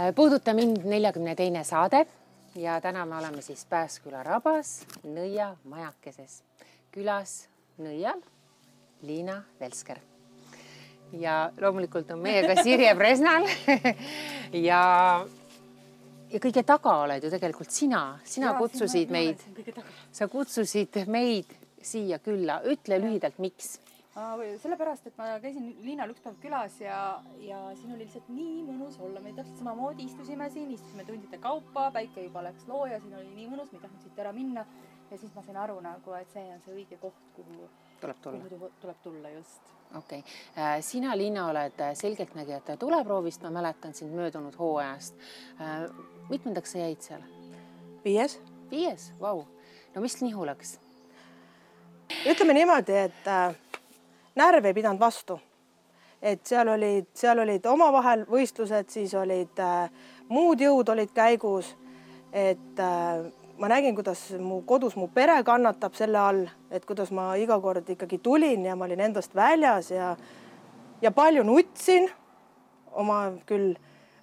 Äh, puuduta mind neljakümne teine saade ja täna me oleme siis Pääsküla rabas Nõia majakeses. külas Nõial Liina Velsker. ja loomulikult on meiega Sirje Presnal. Ja, ja kõige taga oled ju tegelikult sina, sina ja, kutsusid meid, sa kutsusid meid siia külla, ütle lühidalt, miks sellepärast, et ma käisin Liinal üks päev külas ja, ja siin oli lihtsalt nii mõnus olla, me täpselt samamoodi istusime siin, istusime tundide kaupa, päike juba läks looja, siin oli nii mõnus, me ei tahtnud siit ära minna. ja siis ma sain aru nagu, et see on see õige koht, kuhu tuleb tulla, tuleb tulla just. okei okay., äh, sina, Liina, oled selgeltnägijate tuleproovist, ma mäletan sind möödunud hooajast. Äh, mitmendaks sa jäid seal? viies. viies, vau. no mis nihu läks? ütleme niimoodi, et äh, närv ei pidanud vastu. et seal olid, seal olid omavahel võistlused, siis olid äh, muud jõud olid käigus. et äh, ma nägin, kuidas mu kodus mu pere kannatab selle all, et kuidas ma iga kord ikkagi tulin ja ma olin endast väljas ja ja palju nutsin oma küll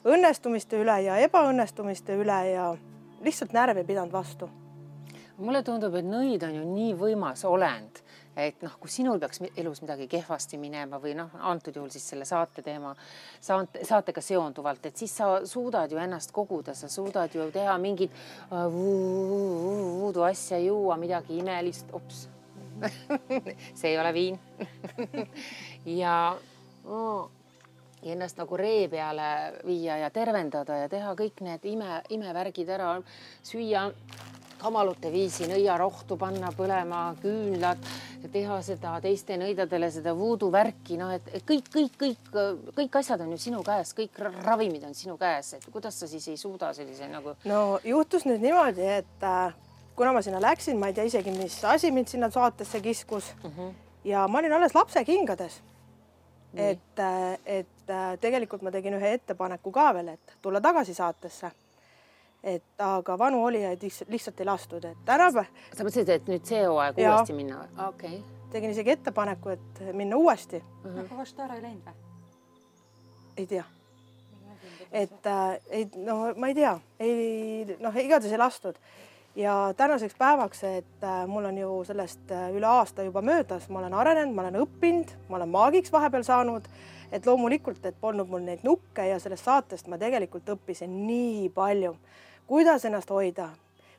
õnnestumiste üle ja ebaõnnestumiste üle ja lihtsalt närv ei pidanud vastu. mulle tundub, et nõid on ju nii võimas olend et noh, kui sinul peaks elus midagi kehvasti minema või noh, antud juhul siis selle saate teema, saate, saatega seonduvalt, et siis sa suudad ju ennast koguda, sa suudad ju teha mingit uh, vuudu asja, juua midagi imelist, ops. See ei ole viin. Ja oh, ja ennast nagu ree peale viia ja tervendada ja teha kõik need ime, imevärgid ära, süüa kamalute viisi nõiarohtu panna põlema, küünlad, teha seda teiste nõidadele seda voodoo värki, noh, et kõik, kõik, kõik, kõik asjad on ju sinu käes, kõik ravimid on sinu käes, et kuidas sa siis ei suuda sellise nagu. no juhtus nüüd niimoodi, et äh, kuna ma sinna läksin, ma ei tea isegi, mis asi mind sinna saatesse kiskus mm -hmm. ja ma olin alles lapsekingades. et, äh, et äh, tegelikult ma tegin ühe ettepaneku ka veel, et tulla tagasi saatesse et aga vanu olijaid lihtsalt, lihtsalt ei lastud, et tänapäeval. sa mõtlesid, et nüüd see hooaeg uuesti minna või? okei okay.. tegin isegi ettepaneku, et minna uuesti uh. -huh. aga Vaštara ei läinud või? ei tea. et äh, ei, no ma ei tea, ei noh, igatahes ei lastud ja tänaseks päevaks, et äh, mul on ju sellest äh, üle aasta juba möödas, ma olen arenenud, ma olen õppinud, ma olen maagiks vahepeal saanud, et loomulikult, et polnud mul neid nukke ja sellest saatest ma tegelikult õppisin nii palju kuidas ennast hoida,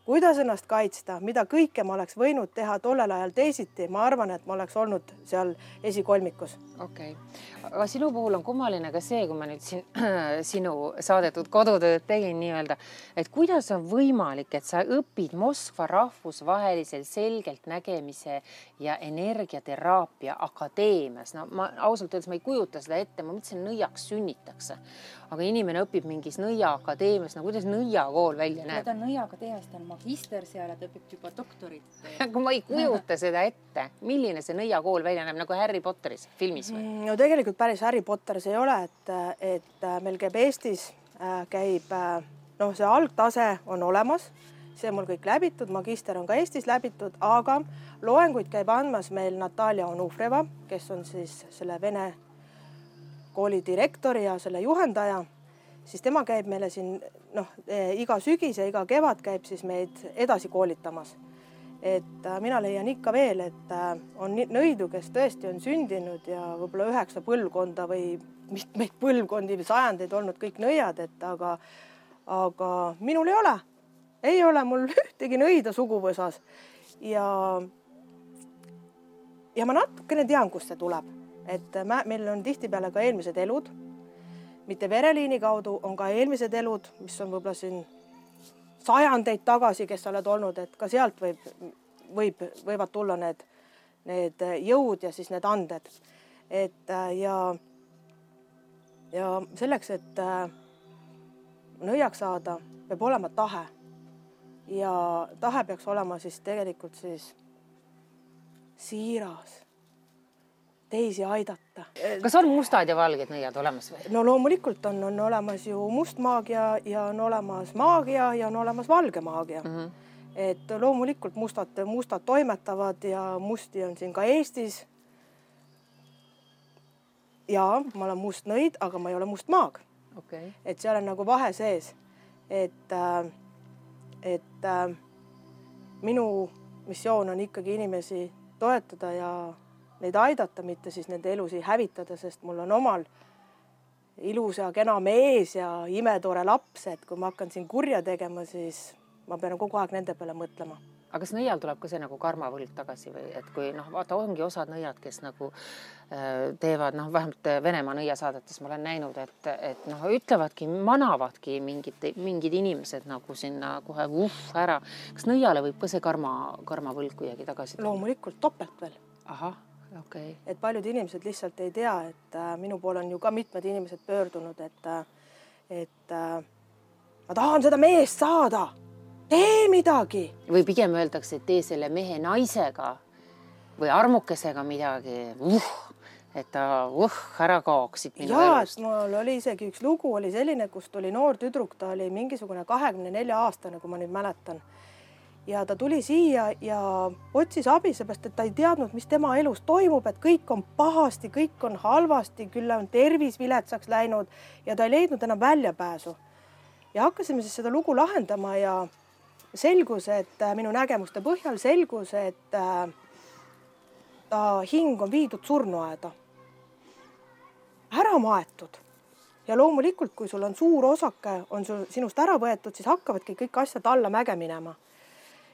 kuidas ennast kaitsta, mida kõike ma oleks võinud teha tollel ajal teisiti, ma arvan, et ma oleks olnud seal esikolmikus. okei. Okay., aga sinu puhul on kummaline ka see, kui ma nüüd siin sinu saadetud kodutööd tegin nii-öelda, et kuidas on võimalik, et sa õpid Moskva rahvusvahelisel selgeltnägemise ja energiateraapia akadeemias, no ma ausalt öeldes ma ei kujuta seda ette, ma mõtlesin, nõiaks sünnitakse aga inimene õpib mingis Nõia akadeemias, no kuidas Nõia kool välja näeb? ta on Nõia akadeemias, ta on magister seal ja ta õpib juba doktorit aga ma ei kujuta seda ette, milline see Nõia kool välja näeb nagu Harry Potteris filmis või? Mm, no tegelikult päris Harry Potter see ei ole, et, et äh, meil käib Eestis, äh, käib äh, noh, see algtase on olemas, see on mul kõik läbitud, magister on ka Eestis läbitud, aga loenguid käib andmas meil Natalja Onufreva, kes on siis selle vene kooli direktor ja selle juhendaja, siis tema käib meile siin noh, eh, iga sügis ja iga kevad käib siis meid edasi koolitamas. et äh, mina leian ikka veel, et äh, on nõidu, kes tõesti on sündinud ja võib-olla üheksa põlvkonda või mitmeid põlvkondi või sajandeid olnud kõik nõiad, et aga, aga minul ei ole, ei ole mul ühtegi nõida suguvõsas. Ja ja ma natukene tean, kust see tuleb et meil on tihtipeale ka eelmised elud, mitte vereliini kaudu, on ka eelmised elud, mis on võib-olla siin sajandeid tagasi, kes sa oled olnud, et ka sealt võib, võib, võivad tulla need, need jõud ja siis need anded. et ja, ja selleks, et nõiaks saada, peab olema tahe. ja tahe peaks olema siis tegelikult siis siiras teisi aidata. kas on mustad ja valged nõiad olemas või? no loomulikult on, on olemas ju must maagia ja on olemas maagia ja on olemas valge maagia mm. -hmm. et loomulikult mustad, mustad toimetavad ja musti on siin ka Eestis. ja ma olen must nõid, aga ma ei ole must maag okay., et seal on nagu vahe sees, et, äh, et äh, minu missioon on ikkagi inimesi toetada ja neid aidata, mitte siis nende elusid hävitada, sest mul on omal ilus ja kena mees ja imetore laps, et kui ma hakkan siin kurja tegema, siis ma pean kogu aeg nende peale mõtlema aga kas nõial tuleb ka see nagu karmavõlg tagasi või et kui noh, vaata ongi osad nõiad, kes nagu äh, teevad noh, vähemalt Venemaa nõiasaadetes ma olen näinud, et, et noh, ütlevadki, manavadki mingid, mingid inimesed nagu sinna kohe vuh ära. kas nõiale võib ka see karma, karmavõlg kuidagi tagasi tulla? loomulikult topelt veel. ahah okay.. et paljud inimesed lihtsalt ei tea, et äh, minu poole on ju ka mitmed inimesed pöördunud, et äh,, et äh, ma tahan seda meest saada tee midagi. või pigem öeldakse, et tee selle mehe naisega või armukesega midagi uh, et ta uh, ära kaoks siit minu ja, elust. mul oli isegi üks lugu oli selline, kus tuli noor tüdruk, ta oli mingisugune kahekümne nelja aastane, kui ma nüüd mäletan. Ja ta tuli siia ja otsis abi, seepärast et ta ei teadnud, mis tema elus toimub, et kõik on pahasti, kõik on halvasti, küll on tervis viletsaks läinud ja ta ei leidnud enam väljapääsu. ja hakkasime siis seda lugu lahendama ja selgus, et äh, minu nägemuste põhjal selgus, et äh, ta hing on viidud surnuaeda, ära maetud ja loomulikult, kui sul on suur osake, on sul sinust ära võetud, siis hakkavadki kõik asjad allamäge minema.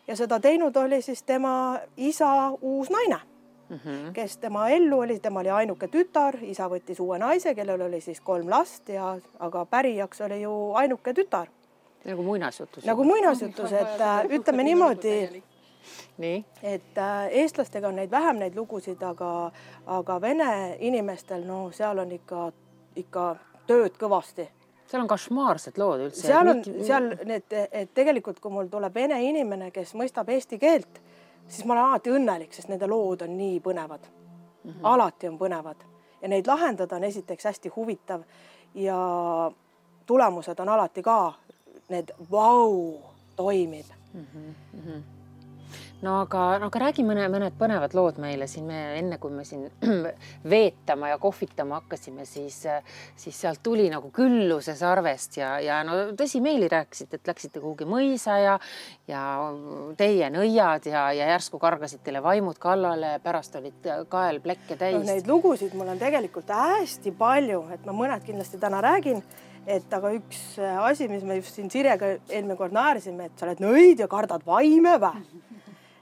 Ja seda teinud oli siis tema isa uus naine mm, -hmm. kes tema ellu oli, tema oli ainuke tütar, isa võttis uue naise, kellel oli siis kolm last ja, aga pärijaks oli ju ainuke tütar nagu muinasjutus. nagu muinasjutus, et äh, ütleme niimoodi, nii. et äh, eestlastega on neid vähem, neid lugusid, aga, aga vene inimestel, no seal on ikka, ikka tööd kõvasti seal on košmaarsed lood üldse. seal on, seal need, et tegelikult, kui mul tuleb vene inimene, kes mõistab eesti keelt, siis ma olen alati õnnelik, sest nende lood on nii põnevad mm. -hmm. alati on põnevad ja neid lahendada on esiteks hästi huvitav ja tulemused on alati ka need vau, toimib mm. -hmm. No aga, no aga räägi mõne, mõned põnevad lood meile siin, me enne kui me siin veetama ja kohvitama hakkasime, siis, siis sealt tuli nagu külluse sarvest ja, ja no tõsi, meili rääkisite, et läksite kuhugi mõisa ja, ja teie nõiad ja, ja järsku kargasid teile vaimud kallale, pärast olid kael plekke täis no,. Neid lugusid mul on tegelikult hästi palju, et ma mõned kindlasti täna räägin et aga üks äh, asi, mis me just siin Sirjega eelmine kord naersime, et sa oled nõid ja kardad vaime või?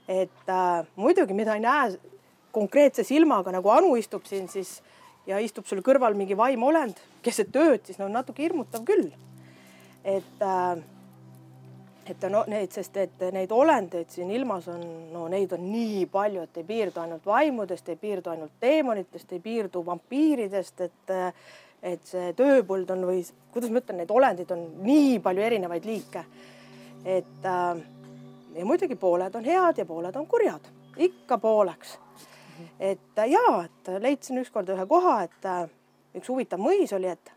et äh, muidugi, mida ei näe konkreetse silmaga, nagu Anu istub siin siis ja istub sul kõrval mingi vaimolend keset ööd, siis no natuke hirmutav küll. et äh, et no neid, sest et neid olendeid siin ilmas on, no neid on nii palju, et ei piirdu ainult vaimudest, ei piirdu ainult teemonitest, ei piirdu vampiiridest, et et see tööpõld on või kuidas ma ütlen, neid olendeid on nii palju erinevaid liike. et äh, ja muidugi pooled on head ja pooled on kurjad, ikka pooleks. et äh, ja, et leidsin ükskord ühe koha, et äh, üks huvitav mõis oli, et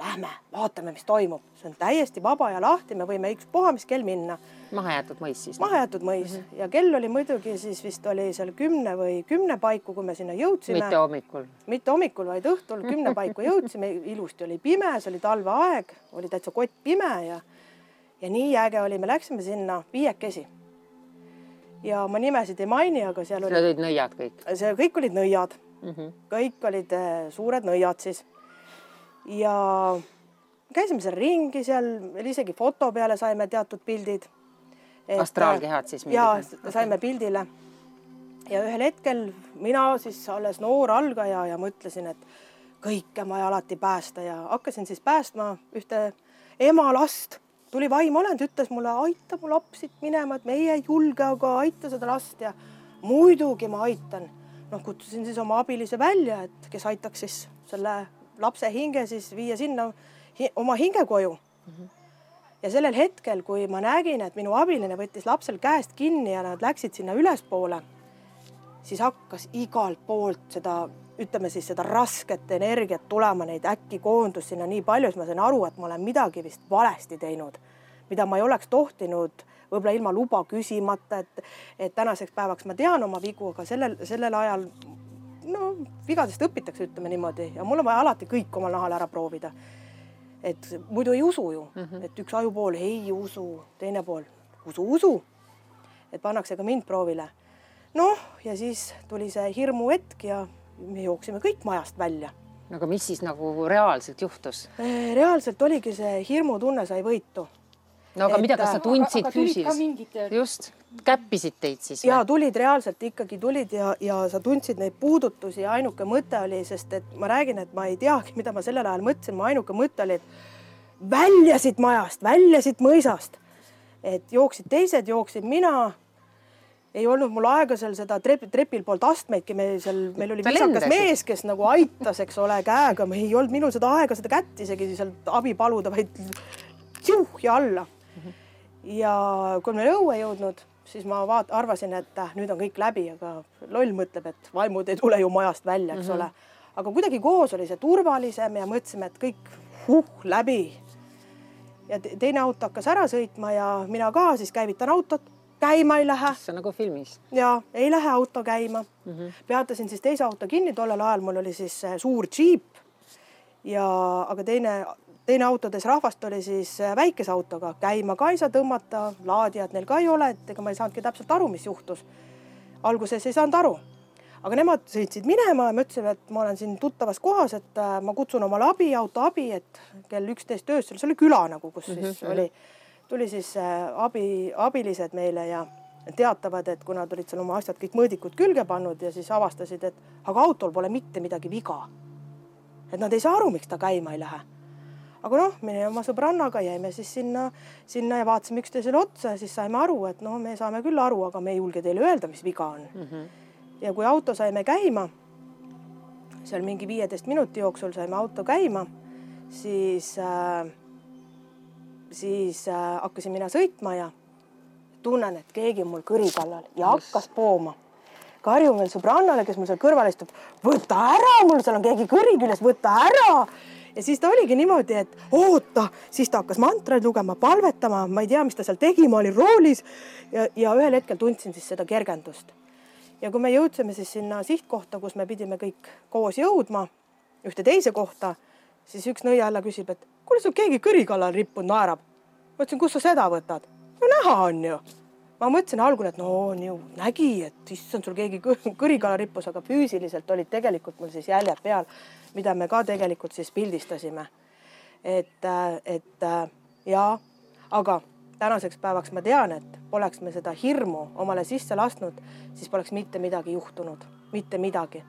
lähme vaatame, mis toimub, see on täiesti vaba ja lahti, me võime ükspuha mis kell minna. mahajäetud mõis siis? mahajäetud mõis mm -hmm. ja kell oli muidugi siis vist oli seal kümne või kümne paiku, kui me sinna jõudsime. mitte hommikul? mitte hommikul, vaid õhtul kümne paiku jõudsime, ilusti oli pime, see oli talveaeg, oli täitsa kott pime ja ja nii äge oli, me läksime sinna viiekesi. ja ma nimesid ei maini, aga seal olid. Need olid nõiad kõik? see kõik olid nõiad mm. -hmm. kõik olid eh, suured nõiad siis ja käisime seal ringi, seal isegi foto peale saime teatud pildid. astraalkehad siis? ja saime pildile. ja ühel hetkel mina siis alles noor algaja ja mõtlesin, et kõike on vaja alati päästa ja hakkasin siis päästma ühte ema last. Tuli vaimolend, ütles mulle, aita mu laps siit minema, et meie ei julge, aga aita seda last ja muidugi ma aitan. noh, kutsusin siis oma abilise välja, et kes aitaks siis selle lapse hinge siis viia sinna hi oma hingekoju mm. -hmm. ja sellel hetkel, kui ma nägin, et minu abiline võttis lapsel käest kinni ja nad läksid sinna ülespoole, siis hakkas igalt poolt seda, ütleme siis seda rasket energiat tulema, neid äkki koondus sinna nii palju, siis ma sain aru, et ma olen midagi vist valesti teinud, mida ma ei oleks tohtinud võib-olla ilma luba küsimata, et, et tänaseks päevaks ma tean oma vigu, aga sellel, sellel ajal no vigadest õpitakse, ütleme niimoodi ja mul on vaja alati kõik omal nahal ära proovida. et muidu ei usu ju mm, -hmm. et üks ajupool ei usu, teine pool usu, usu. et pannakse ka mind proovile. noh, ja siis tuli see hirmuhetk ja me jooksime kõik majast välja. no aga mis siis nagu reaalselt juhtus? reaalselt oligi see hirmutunne sai võitu no aga et, mida, kas sa tundsid füüsiliselt? just, käppisid teid siis? ja tulid reaalselt ikkagi tulid ja, ja sa tundsid neid puudutusi ja ainuke mõte oli, sest et ma räägin, et ma ei teagi, mida ma sellel ajal mõtlesin, mu ainuke mõte oli, et väljasid majast, väljasid mõisast. et jooksid teised, jooksin mina ei olnud mul aega seal seda trepi, trepil poolt astmeidki, meil seal, meil oli viisakas mees, kes nagu aitas, eks ole, käega, ei olnud minul seda aega, seda kätt isegi sealt abi paluda, vaid tšiuh ja alla ja kui me õue jõudnud, siis ma vaat-, arvasin, et äh, nüüd on kõik läbi, aga loll mõtleb, et vaimud ei tule ju majast välja, eks mm -hmm. ole. aga kuidagi koos oli see turvalisem ja mõtlesime, et kõik huh, läbi. ja teine auto hakkas ära sõitma ja mina ka siis käivitan autot, käima ei lähe. see on nagu filmis. ja ei lähe auto käima mm. -hmm. peatasin siis teise auto kinni, tollel ajal mul oli siis suur džiip ja, aga teine teine autodes rahvast oli siis äh, väikese autoga, käima ka ei saa tõmmata, laadijat neil ka ei ole, et ega ma ei saanudki täpselt aru, mis juhtus. alguses ei saanud aru, aga nemad sõitsid minema ja me ütlesime, et ma olen siin tuttavas kohas, et äh, ma kutsun omale abi, auto abi, et kell üksteist öösel, see oli küla nagu, kus siis mm -hmm. oli, tuli siis äh, abi, abilised meile ja teatavad, et kui nad olid seal oma asjad kõik mõõdikud külge pannud ja siis avastasid, et aga autol pole mitte midagi viga. et nad ei saa aru, miks ta käima ei lähe aga noh, meie oma sõbrannaga jäime siis sinna, sinna ja vaatasime üksteisele otsa ja siis saime aru, et no me saame küll aru, aga me ei julge teile öelda, mis viga on mm. -hmm. ja kui auto saime käima, seal mingi viieteist minuti jooksul saime auto käima, siis äh,, siis äh, hakkasin mina sõitma ja tunnen, et keegi on mul kõri kallal ja hakkas pooma. Karjun veel sõbrannale, kes mul seal kõrval istub, võta ära, mul seal on keegi kõri küljes, võta ära! Ja siis ta oligi niimoodi, et oota, siis ta hakkas mantraid lugema, palvetama, ma ei tea, mis ta seal tegi, ma olin roolis. Ja, ja ühel hetkel tundsin siis seda kergendust. ja kui me jõudsime siis sinna sihtkohta, kus me pidime kõik koos jõudma, ühte teise kohta, siis üks nõiaälla küsib, et kuule, sul keegi kõri kallal rippunud naerab. ma ütlesin, kust sa seda võtad? no näha on ju ma mõtlesin algul, et no nii nägi, et issand, sul keegi kõri kallal rippus, aga füüsiliselt olid tegelikult mul siis jäljed peal mida me ka tegelikult siis pildistasime. et, et ja, aga tänaseks päevaks ma tean, et poleks me seda hirmu omale sisse lasknud, siis poleks mitte midagi juhtunud, mitte midagi.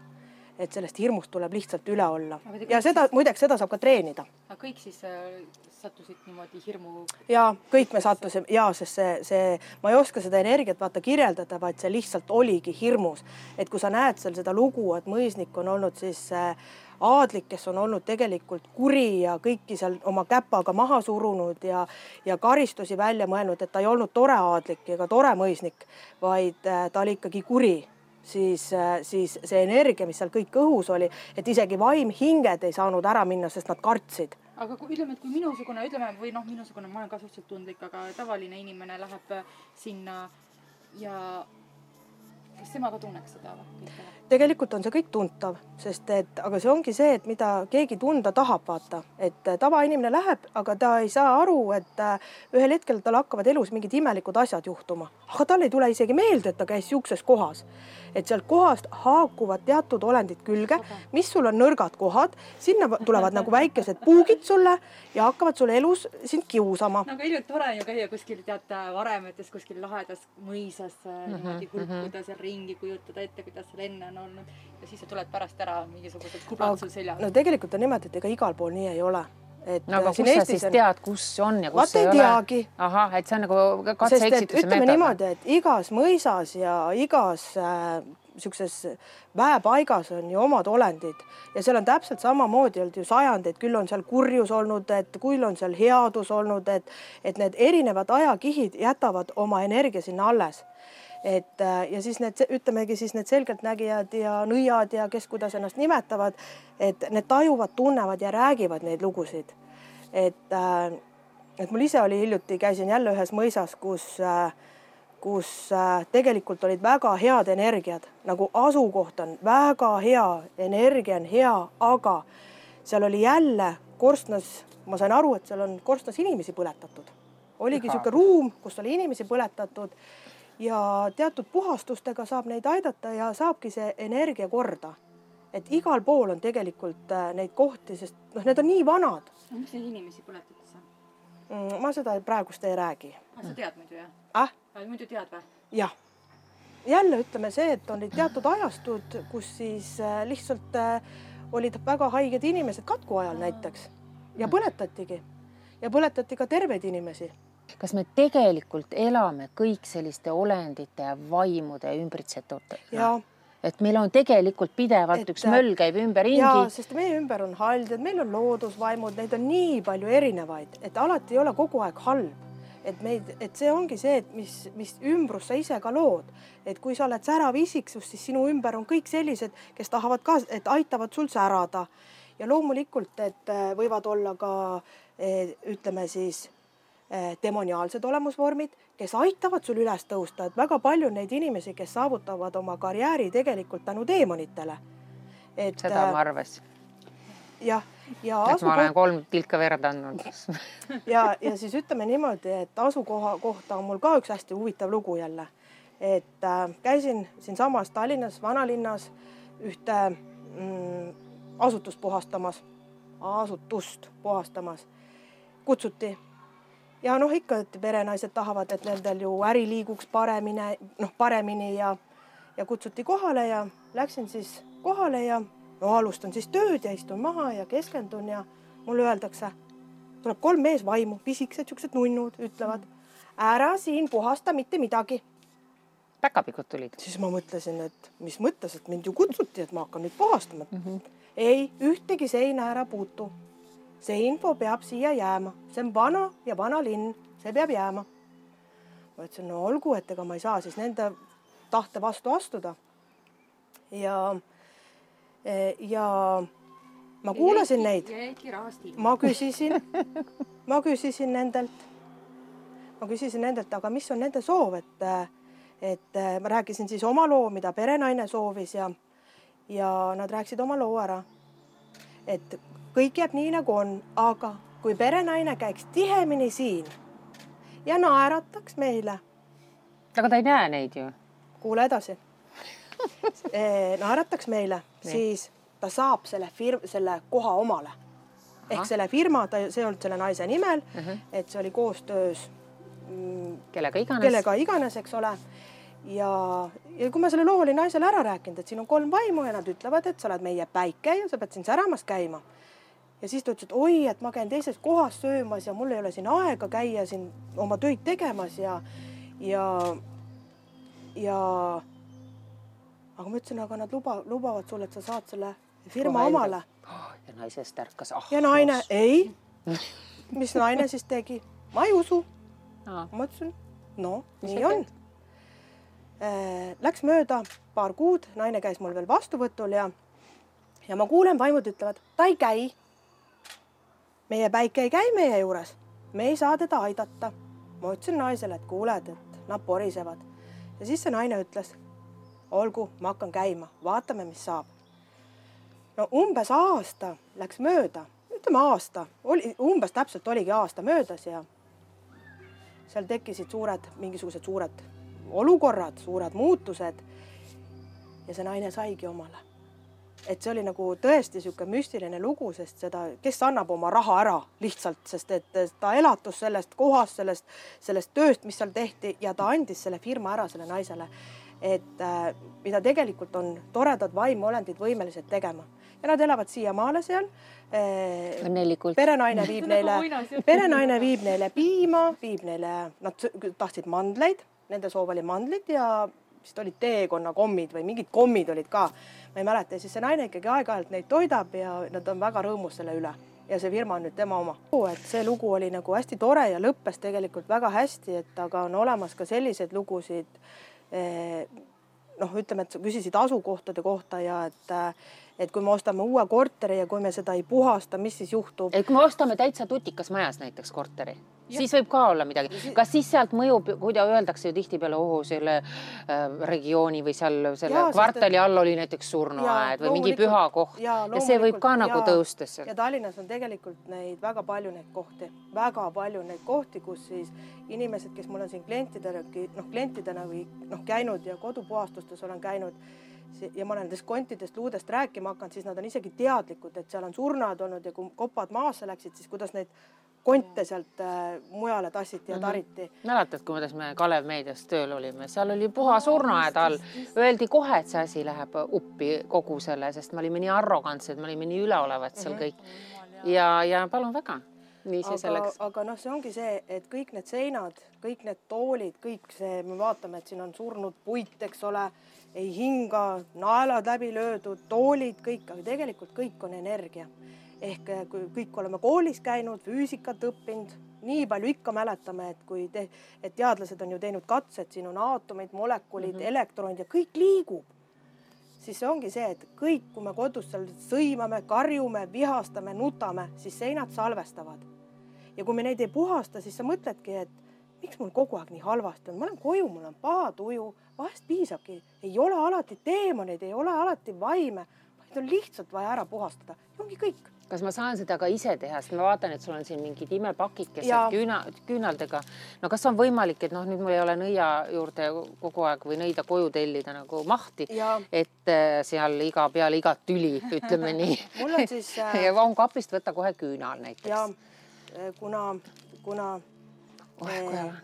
Et sellest hirmust tuleb lihtsalt üle olla ja seda muideks, seda saab ka treenida. aga kõik siis äh, sattusid niimoodi hirmu? ja kõik me sattusime ja, sest see, see, ma ei oska seda energiat vaata kirjeldada, vaid see lihtsalt oligi hirmus, et kui sa näed seal seda lugu, et mõisnik on olnud siis äh, aadlik, kes on olnud tegelikult kuri ja kõiki seal oma käpaga maha surunud ja, ja karistusi välja mõelnud, et ta ei olnud tore aadlik ega tore mõisnik, vaid äh, ta oli ikkagi kuri siis, äh, siis see energia, mis seal kõik õhus oli, et isegi vaim, hinged ei saanud ära minna, sest nad kartsid aga kui ütleme, et kui minusugune, ütleme või noh, minusugune, ma olen ka suhteliselt tundlik, aga tavaline inimene läheb sinna ja kas tema ka tunneks seda või? tegelikult on see kõik tuntav, sest et aga see ongi see, et mida keegi tunda tahab, vaata, et äh, tavainimene läheb, aga ta ei saa aru, et äh, ühel hetkel tal hakkavad elus mingid imelikud asjad juhtuma, aga tal ei tule isegi meelde, et ta käis sihukeses kohas. Et sealt kohast haakuvad teatud olendid külge, mis sul on nõrgad kohad, sinna tulevad nagu väikesed puugid sulle ja hakkavad sul elus sind kiusama. no aga ilmselt tore ju käia kuskil teate varemetes kuskil lahedas mõisas mm -hmm, niimoodi hulkuda mm -hmm. seal ringi, kujutada ette, kuidas seal enne on olnud ja siis sa tuled pärast ära mingisugused kublad sul seljas. no tegelikult on niimoodi, et ega igal pool nii ei ole et no aga kus sa Eestis siis on... tead, kus on ja kus ei, ei ole? ahah, et see on nagu katse-eksituse meetod. niimoodi, et igas mõisas ja igas äh, sihukeses väepaigas on ju omad olendid ja seal on täpselt samamoodi olnud ju sajandeid, küll on seal kurjus olnud, et küll on seal headus olnud, et, et need erinevad ajakihid jätavad oma energia sinna alles et äh, ja siis need, ütlemegi siis need selgeltnägijad ja nõiad ja kes kuidas ennast nimetavad, et need tajuvad, tunnevad ja räägivad neid lugusid. et, äh, et mul ise oli hiljuti, käisin jälle ühes mõisas, kus, äh, kus tegelikult olid väga head energiad, nagu asukoht on väga hea, energia on hea, aga seal oli jälle korstnas ma sain aru, et seal on korstnas inimesi põletatud. oligi niisugune ruum, kus oli inimesi põletatud ja teatud puhastustega saab neid aidata ja saabki see energia korda. et igal pool on tegelikult äh, neid kohti, sest noh, need on nii vanad. miks neid inimesi põletati seal? Mm, ma seda praegust ei räägi. ah, sa tead muidu jah ah, ah,? muidu tead või? jah. jälle ütleme see, et olid teatud ajastud, kus siis äh, lihtsalt äh, olid väga haiged inimesed katku ajal näiteks ja põletatigi ja põletati ka terveid inimesi. Kas me tegelikult elame kõik selliste olendite ja vaimude ümbritsetult? ja, et meil on tegelikult pidevalt Et- üks möll käib ümberringi. sest meie ümber on haldjad, meil on loodusvaimud, neid on nii palju erinevaid, et alati ei ole kogu aeg halb. et meid, et see ongi see, et mis, mis ümbrus sa ise ka lood, et kui sa oled särav isiksus, siis sinu ümber on kõik sellised, kes tahavad ka, et aitavad sul särada ja loomulikult, et äh, võivad olla ka eh, ütleme siis demoniaalsed olemusvormid, kes aitavad sul üles tõusta, et väga palju on neid inimesi, kes saavutavad oma karjääri tegelikult tänu teemonitele. et seda äh, ma arvasin, jah, ja et ma olen kolm tilka verd andnud. ja, ja siis ütleme niimoodi, et asukoha kohta on mul ka üks hästi huvitav lugu jälle. et äh, käisin siinsamas Tallinnas vanalinnas ühte mm, asutust puhastamas, asutust puhastamas, kutsuti ja noh, ikka, et perenaised tahavad, et nendel ju äri liiguks paremini, noh, paremini ja ja kutsuti kohale ja läksin siis kohale ja no alustan siis tööd ja istun maha ja keskendun ja mulle öeldakse, tuleb kolm meesvaimu, pisikesed siuksed nunnud, ütlevad ära siin puhasta mitte midagi. päkapikud tulid. siis ma mõtlesin, et mis mõttes, et mind ju kutsuti, et ma hakkan nüüd puhastama mm. -hmm. ei, ühtegi seina ära puutu. See info peab siia jääma, see on vana ja vana linn, see peab jääma. ma ütlesin, no olgu, et ega ma ei saa siis nende tahte vastu astuda. ja, ja ma kuulasin neid. ma küsisin, ma küsisin nendelt, ma küsisin nendelt, aga mis on nende soov, et, et ma rääkisin siis oma loo, mida perenaine soovis ja, ja nad rääkisid oma loo ära. Et kõik jääb nii, nagu on, aga kui perenaine käiks tihemini siin ja naerataks meile, aga ta ei näe neid ju. kuule edasi naerataks meile, siis ta saab selle firm-, selle koha omale. ehk selle firma, ta, see ei olnud selle naise nimel uh, Mhm. -huh. et see oli koostöös mm, kellega iganes. kellega iganes, eks ole. Ja, ja kui ma selle loo olin naisele ära rääkinud, et siin on kolm vaimu ja nad ütlevad, et sa oled meie päike ja sa pead siin säramas käima. ja siis ta ütles, et oi, et ma käin teises kohas söömas ja mul ei ole siin aega käia siin oma töid tegemas ja, ja, ja aga ma ütlesin, aga nad luba, lubavad sulle, et sa saad selle firma Kohe omale endale. ja naisest ärkas ah. ja naine, ei. mis naine siis tegi? ma ei usu. Aa. ma ütlesin, no nii on. Läks mööda paar kuud, naine käis mul veel vastuvõtul ja, ja ma kuulen, vaimud ütlevad, ta ei käi. meie päike ei käi meie juures, me ei saa teda aidata. ma ütlesin naisele, et kuuled, et nad porisevad ja siis see naine ütles, olgu, ma hakkan käima, vaatame, mis saab. no umbes aasta läks mööda, ütleme aasta, oli umbes täpselt oligi aasta möödas ja seal tekkisid suured, mingisugused suured olukorrad, suured muutused. ja see naine saigi omale. et see oli nagu tõesti niisugune müstiline lugu, sest seda, kes annab oma raha ära lihtsalt, sest et ta elatus sellest kohast, sellest, sellest tööst, mis seal tehti ja ta andis selle firma ära selle naisele. et äh, mida tegelikult on toredad vaimuolendid võimelised tegema ja nad elavad siiamaale seal äh, õnnelikult. perenaine viib nagu neile perenaine viib neile piima, viib neile, nad tahtsid mandleid, nende soov oli mandlid ja vist olid teekonnakommid või mingid kommid olid ka. ma ei mäleta ja siis see naine ikkagi aeg-ajalt neid toidab ja nad on väga rõõmus selle üle ja see firma on nüüd tema oma. et see lugu oli nagu hästi tore ja lõppes tegelikult väga hästi, et aga on olemas ka selliseid lugusid eh, noh, ütleme, et sa küsisid asukohtade kohta ja et, et kui me ostame uue korteri ja kui me seda ei puhasta, mis siis juhtub? et kui me ostame täitsa tutikas majas näiteks korteri siis võib ka olla midagi. kas siis sealt mõjub, kuidas öeldakse ju tihtipeale, oo selle äh, regiooni või seal selle sest kvartali et- all oli näiteks surnuaed või mingi püha koht Jaa, ja see võib ka nagu jaa. tõusta sealt ja. Tallinnas on tegelikult neid väga palju neid kohti, väga palju neid kohti, kus siis inimesed, kes mul on siin klientidena, noh klientidena või noh, käinud ja kodupuhastustes olen käinud ja ma olen nendest kontidest, luudest rääkima hakanud, siis nad on isegi teadlikud, et seal on surnad olnud ja kui kopad maasse läksid, siis kuidas neid konte sealt äh, mujale tassiti ja Mhm. tariti mäletad, kuidas me Kalev Meedias tööl olime, seal oli puha surnuaed all. Öeldi kohe, et see asi läheb uppi kogu selle, sest me olime nii arrogantsed, me olime nii üleolevad seal kõik ja, ja palun väga, nii see aga selleks., aga noh, see ongi see, et kõik need seinad, kõik need toolid, kõik see, me vaatame, et siin on surnud puit, eks ole, ei hinga, naelad läbi löödud, toolid, kõik, aga tegelikult kõik on energia. Ehk eh, kui kõik oleme koolis käinud, füüsikat õppinud, nii palju ikka mäletame, et kui te, et teadlased on ju teinud katsed, siin on aatomid, molekulid mm. -hmm. elektronid ja kõik liigub siis see ongi see, et kõik, kui me kodus seal sõimame, karjume, vihastame, nutame, siis seinad salvestavad. ja kui me neid ei puhasta, siis sa mõtledki, et miks mul kogu aeg nii halvasti on, ma lähen koju, mul on paha tuju, vahest piisabki, ei ole alati teemoneid, ei ole alati vaime, vaid on lihtsalt vaja ära puhastada ja ongi kõik. Kas ma saan seda ka ise teha, sest ma vaatan, et sul on siin mingid imepakikesed küüna, küünaldega. no kas on võimalik, et noh, nüüd mul ei ole nõia juurde kogu aeg või nõida koju tellida nagu mahti, et äh, seal iga peale igat tüli, ütleme nii mul on siis äh, ja on kapist võtta kohe küünal näiteks. äh, kuna, kuna kui hea on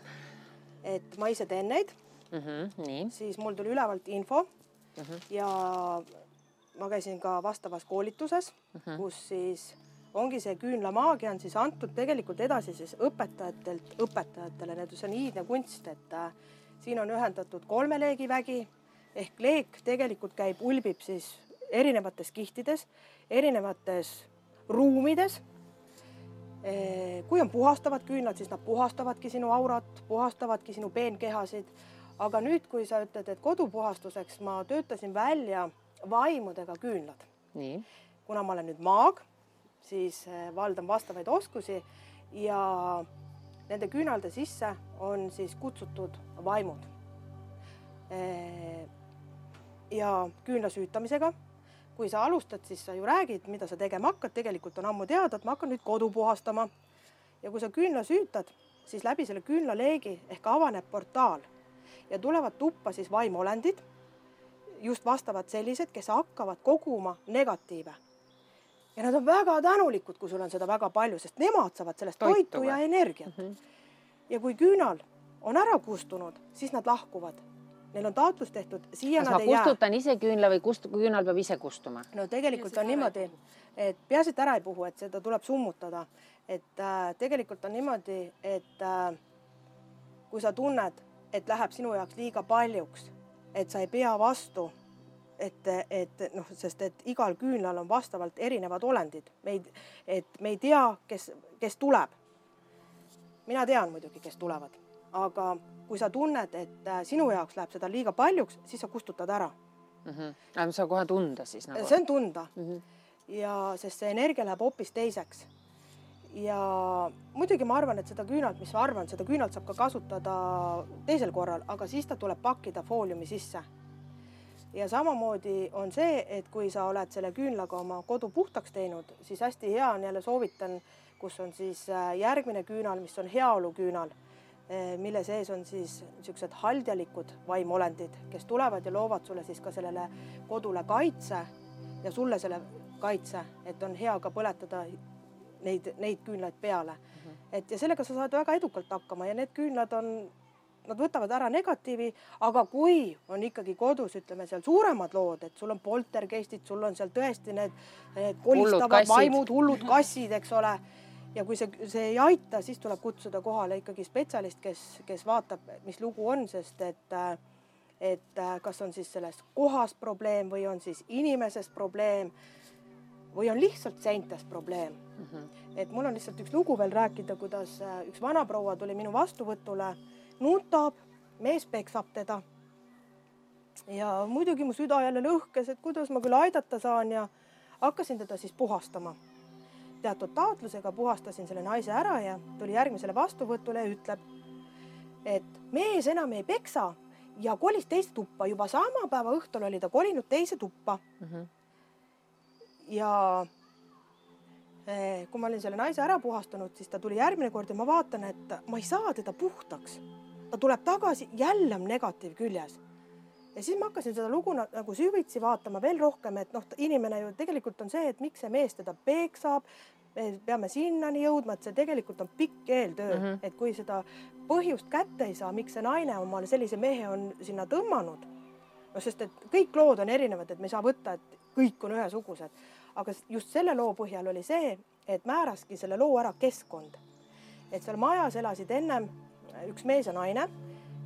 et ma ise teen neid mm. -hmm, nii siis mul tuli ülevalt info mm. -hmm. ja ma käisin ka vastavas koolituses mm. -hmm. kus siis ongi see küünlamaagia on siis antud tegelikult edasi siis õpetajatelt õpetajatele, need, see on iidne kunst, et äh, siin on ühendatud kolme leegivägi ehk leek tegelikult käib, ulbib siis erinevates kihtides, erinevates ruumides kui on puhastavad küünlad, siis nad puhastavadki sinu aurat, puhastavadki sinu peenkehasid. aga nüüd, kui sa ütled, et kodupuhastuseks ma töötasin välja vaimudega küünlad, kuna ma olen nüüd maag, siis eh, valdan vastavaid oskusi ja nende küünalde sisse on siis kutsutud vaimud. ja küünla süütamisega kui sa alustad, siis sa ju räägid, mida sa tegema hakkad, tegelikult on ammu teada, et ma hakkan nüüd kodu puhastama. ja kui sa küünla süütad, siis läbi selle küünlaleegi ehk avaneb portaal ja tulevad tuppa siis vaimolendid, just vastavad sellised, kes hakkavad koguma negatiive. ja nad on väga tänulikud, kui sul on seda väga palju, sest nemad saavad sellest Toitu toitu, ja energiat Mhm. ja kui küünal on ära kustunud, siis nad lahkuvad. Neil on taotlus tehtud, siia kas nad ei jää kustutan ise küünla või kust-, küünal peab ise kustuma? no tegelikult on niimoodi et peaasi, et ära ei puhu, et seda tuleb summutada, et äh, tegelikult on niimoodi, et äh, kui sa tunned, et läheb sinu jaoks liiga paljuks, et sa ei pea vastu, et, et noh, sest et igal küünlal on vastavalt erinevad olendid, me ei, et me ei tea, kes, kes tuleb. mina tean muidugi, kes tulevad, aga kui sa tunned, et äh, sinu jaoks läheb seda liiga paljuks, siis sa kustutad ära mm. -hmm. sa kohe tunda siis nagu. see on tunda mm. -hmm. ja sest see energia läheb hoopis teiseks. Ja muidugi ma arvan, et seda küünalt, mis ma arvan, seda küünalt saab ka kasutada teisel korral, aga siis ta tuleb pakkida fooliumi sisse. ja samamoodi on see, et kui sa oled selle küünlaga oma kodu puhtaks teinud, siis hästi hea on jälle soovitan, kus on siis äh, järgmine küünal, mis on heaoluküünal, mille sees on siis niisugused haldjalikud vaimolendid, kes tulevad ja loovad sulle siis ka sellele kodule kaitse ja sulle selle kaitse, et on hea ka põletada neid, neid küünlaid peale mm. -hmm. et ja sellega sa saad väga edukalt hakkama ja need küünlad on, nad võtavad ära negatiivi, aga kui on ikkagi kodus, ütleme seal suuremad lood, et sul on poltergeistid, sul on seal tõesti need, need kolistavad vaimud, hullud kassid, eks ole. ja kui see, see ei aita, siis tuleb kutsuda kohale ikkagi spetsialist, kes, kes vaatab, mis lugu on, sest et et kas on siis selles kohas probleem või on siis inimeses probleem või on lihtsalt seintes probleem Mm -hmm. et mul on lihtsalt üks lugu veel rääkida, kuidas äh, üks vanaproua tuli minu vastuvõtule, nutab, mees peksab teda. ja muidugi mu süda jälle lõhkes, et kuidas ma küll aidata saan ja hakkasin teda siis puhastama. teatud taotlusega, puhastasin selle naise ära ja tuli järgmisele vastuvõtule ja ütleb, et mees enam ei peksa ja kolis teise tuppa, juba sama päeva õhtul oli ta kolinud teise tuppa mm. -hmm. Ja eh, kui ma olin selle naise ära puhastanud, siis ta tuli järgmine kord ja ma vaatan, et ma ei saa teda puhtaks. ta tuleb tagasi, jälle on negatiiv küljes. ja siis ma hakkasin seda lugu na- nagu süvitsi vaatama veel rohkem, et noh, inimene ju tegelikult on see, et miks see mees teda peksab. me peame sinnani jõudma, et see tegelikult on pikk eeltöö mm. -hmm. et kui seda põhjust kätte ei saa, miks see naine omale sellise mehe on sinna tõmmanud. no sest, et kõik lood on erinevad, et me ei saa võtta, et kõik on ühesugused, aga just selle loo põhjal oli see, et määraski selle loo ära keskkond. et seal majas elasid ennem üks mees ja naine,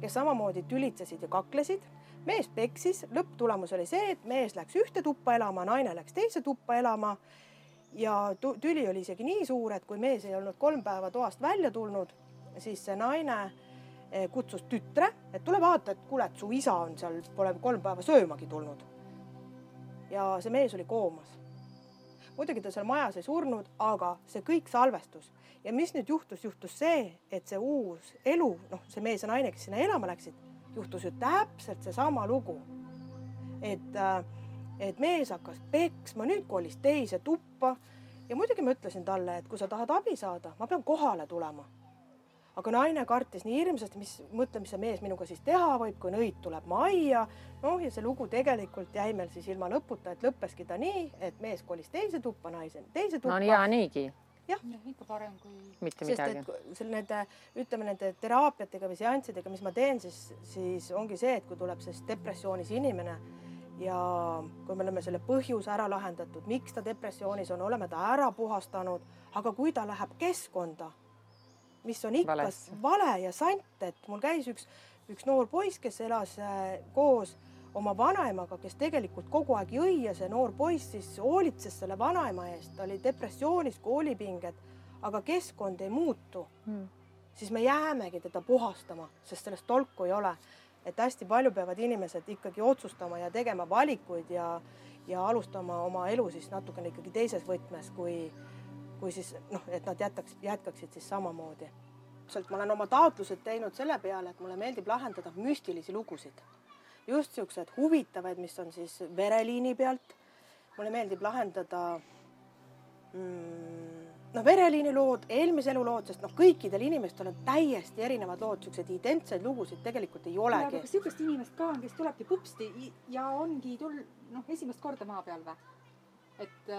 kes samamoodi tülitsesid ja kaklesid. mees peksis, lõpptulemus oli see, et mees läks ühte tuppa elama, naine läks teise tuppa elama. ja tüli oli isegi nii suur, et kui mees ei olnud kolm päeva toast välja tulnud, siis see naine eh, kutsus tütre, et tule vaata, et kuule, et su isa on seal, pole kolm päeva söömagi tulnud. ja see mees oli koomas. Muidugi ta seal majas ei surnud, aga see kõik salvestus. Ja mis nüüd juhtus, juhtus see, et see uus elu, noh, see mees ja naine, kes sinna elama läksid, juhtus ju täpselt seesama lugu. et, äh, et mees hakkas peksma, nüüd kolis teise tuppa. Ja muidugi ma ütlesin talle, et kui sa tahad abi saada, ma pean kohale tulema aga naine kartis nii hirmsasti, mis, mõtle, mis see mees minuga siis teha võib, kui nõid tuleb majja. noh, ja see lugu tegelikult jäi meil siis ilma lõputa, et lõppeski ta nii, et mees kolis teise tuppa, naise teise tuppa. no nii ja niigi, ikka parem kui mitte midagi seal nende, ütleme nende teraapiatega või seanssidega, mis ma teen, siis, siis ongi see, et kui tuleb siis depressioonis inimene ja kui me oleme selle põhjuse ära lahendatud, miks ta depressioonis on, oleme ta ära puhastanud, aga kui ta läheb keskkonda, mis on ikka Valesse. vale ja sant, et mul käis üks, üks noor poiss, kes elas äh, koos oma vanaemaga, kes tegelikult kogu aeg jõi ja see noor poiss siis hoolitses selle vanaema eest, ta oli depressioonis, koolipinged, aga keskkond ei muutu Mm. siis me jäämegi teda puhastama, sest sellest tolku ei ole. et hästi palju peavad inimesed ikkagi otsustama ja tegema valikuid ja, ja alustama oma elu siis natukene ikkagi teises võtmes, kui, kui siis noh, et nad jätaks, jätkaksid siis samamoodi. sealt ma olen oma taotlused teinud selle peale, et mulle meeldib lahendada müstilisi lugusid. just siuksed huvitavaid, mis on siis vereliini pealt. mulle meeldib lahendada mm, noh, vereliini lood, eelmise elu lood, sest noh, kõikidel inimestel on täiesti erinevad lood, siukseid identseid lugusid tegelikult ei olegi. kas sihukest inimest ka on, kes tulebki pupsti i- ja ongi tul- noh, esimest korda maa peal või? Et,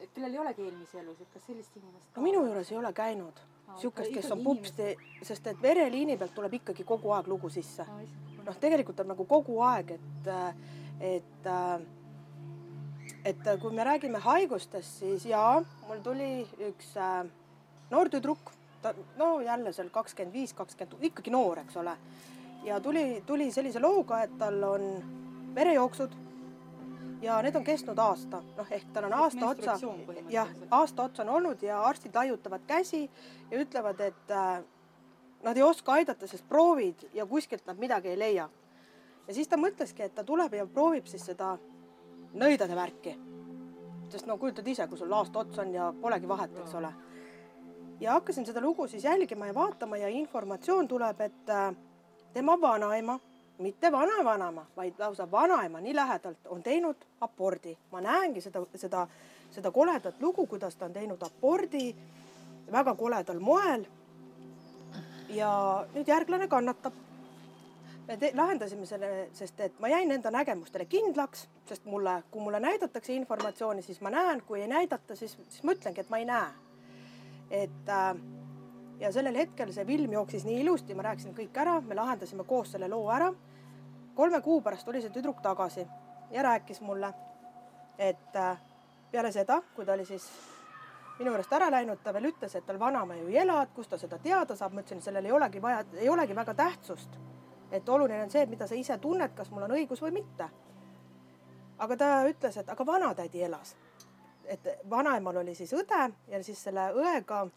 et kellel ei olegi eelmisi elusid, kas sellist inimest ka no minu juures ei ole käinud Aa, siukest, kes on pupsti, sest et vereliini pealt tuleb ikkagi kogu aeg lugu sisse. noh, tegelikult on nagu kogu aeg, et, et, et kui me räägime haigustest, siis jaa, mul tuli üks äh, noor tüdruk, ta no jälle seal kakskümmend viis, kakskümmend, ikkagi noor, eks ole. ja tuli, tuli sellise looga, et tal on verejooksud ja need on kestnud aasta, noh ehk tal on aasta otsa, jah, aasta otsa on olnud ja arstid laiutavad käsi ja ütlevad, et äh, nad ei oska aidata, sest proovid ja kuskilt nad midagi ei leia. ja siis ta mõtleski, et ta tuleb ja proovib siis seda nõidade värki. sest no kujutad ise, kui sul aasta ots on ja polegi vahet, eks ole. ja hakkasin seda lugu siis jälgima ja vaatama ja informatsioon tuleb, et äh, tema vanaema, mitte vanavanema, vaid lausa vanaema nii lähedalt on teinud abordi. ma näengi seda, seda, seda koledat lugu, kuidas ta on teinud abordi väga koledal moel. ja nüüd järglane kannatab me te- lahendasime selle, sest et ma jäin enda nägemustele kindlaks, sest mulle, kui mulle näidatakse informatsiooni, siis ma näen, kui ei näidata, siis, siis ma ütlengi, et ma ei näe. et äh, ja sellel hetkel see film jooksis nii ilusti, ma rääkisin kõik ära, me lahendasime koos selle loo ära. Kolme kuu pärast tuli see tüdruk tagasi ja rääkis mulle, et äh, peale seda, kui ta oli siis minu juurest ära läinud, ta veel ütles, et tal vanaema ju ei ela, et kust ta seda teada saab, ma ütlesin, sellel ei olegi vaja, ei olegi väga tähtsust et oluline on see, et mida sa ise tunned, kas mul on õigus või mitte. aga ta ütles, et aga vanatädi elas. et vanaemal oli siis õde ja siis selle õega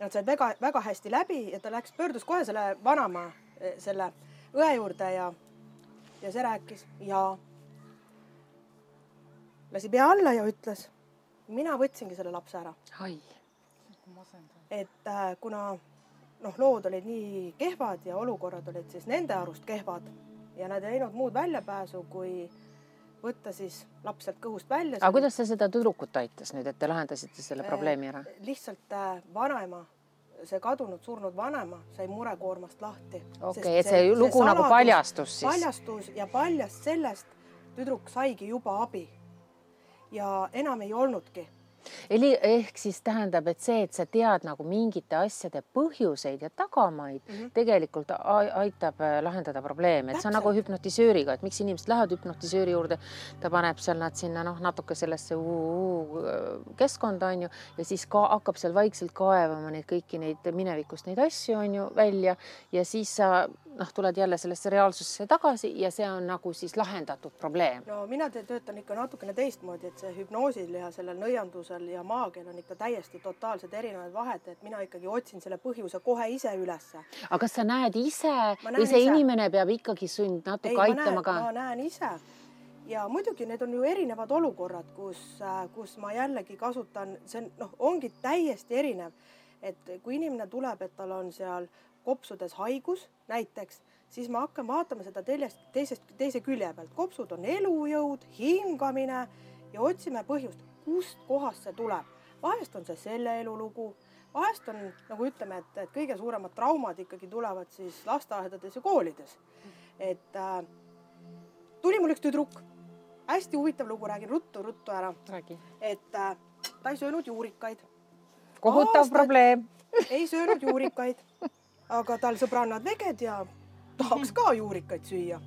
nad said väga, väga hästi läbi ja ta läks, pöördus kohe selle vanaema, selle õe juurde ja, ja see rääkis ja lasi pea alla ja ütles, mina võtsingi selle lapse ära, et äh, kuna noh, lood olid nii kehvad ja olukorrad olid siis nende arust kehvad ja nad ei näinud muud väljapääsu, kui võtta siis laps sealt kõhust välja. aga kuidas see seda tüdrukut aitas nüüd, et te lahendasite selle probleemi ära? lihtsalt äh, vanaema, see kadunud, surnud vanaema sai murekoormast lahti. okei, et see lugu nagu paljastus siis? paljastus ja paljast sellest tüdruk saigi juba abi. ja enam ei olnudki Eli ehk siis tähendab, et see, et sa tead nagu mingite asjade põhjuseid ja tagamaid mm, -hmm. tegelikult aitab äh, lahendada probleeme, et see on nagu hüpnotisööriga, et miks inimesed lähevad hüpnotisööri juurde, ta paneb seal nad sinna noh, natuke sellesse keskkonda onju ja siis ka hakkab seal vaikselt kaevama neid kõiki neid minevikust neid asju onju välja. Ja siis sa noh, tuled jälle sellesse reaalsusesse tagasi ja see on nagu siis lahendatud probleem. no mina töötan ikka natukene teistmoodi, et see hüpnoosil ja sellel nõiandusel ja maagial on ikka täiesti totaalsed erinevad vahed, et mina ikkagi otsin selle põhjuse kohe ise ülesse. aga kas sa näed ise või see ise. inimene peab ikkagi sund natuke ma aitama näen, ka ma? näen ise ja muidugi need on ju erinevad olukorrad, kus, kus ma jällegi kasutan, see on noh, ongi täiesti erinev, et kui inimene tuleb, et tal on seal kopsudes haigus näiteks, siis ma hakkan vaatama seda teljest, teisest, teise külje pealt. kopsud on elujõud, hingamine ja otsime põhjust, kust kohast see tuleb. vahest on see selle elulugu, vahest on nagu ütleme, et, et kõige suuremad traumad ikkagi tulevad siis lasteaedades ja koolides. et äh, tuli mul üks tüdruk, hästi huvitav lugu, räägin ruttu-ruttu ära, et äh, ta ei söönud juurikaid kohutav Aastaid- probleem. ei söönud juurikaid, aga tal sõbrannad veged ja tahaks ka juurikaid süüa.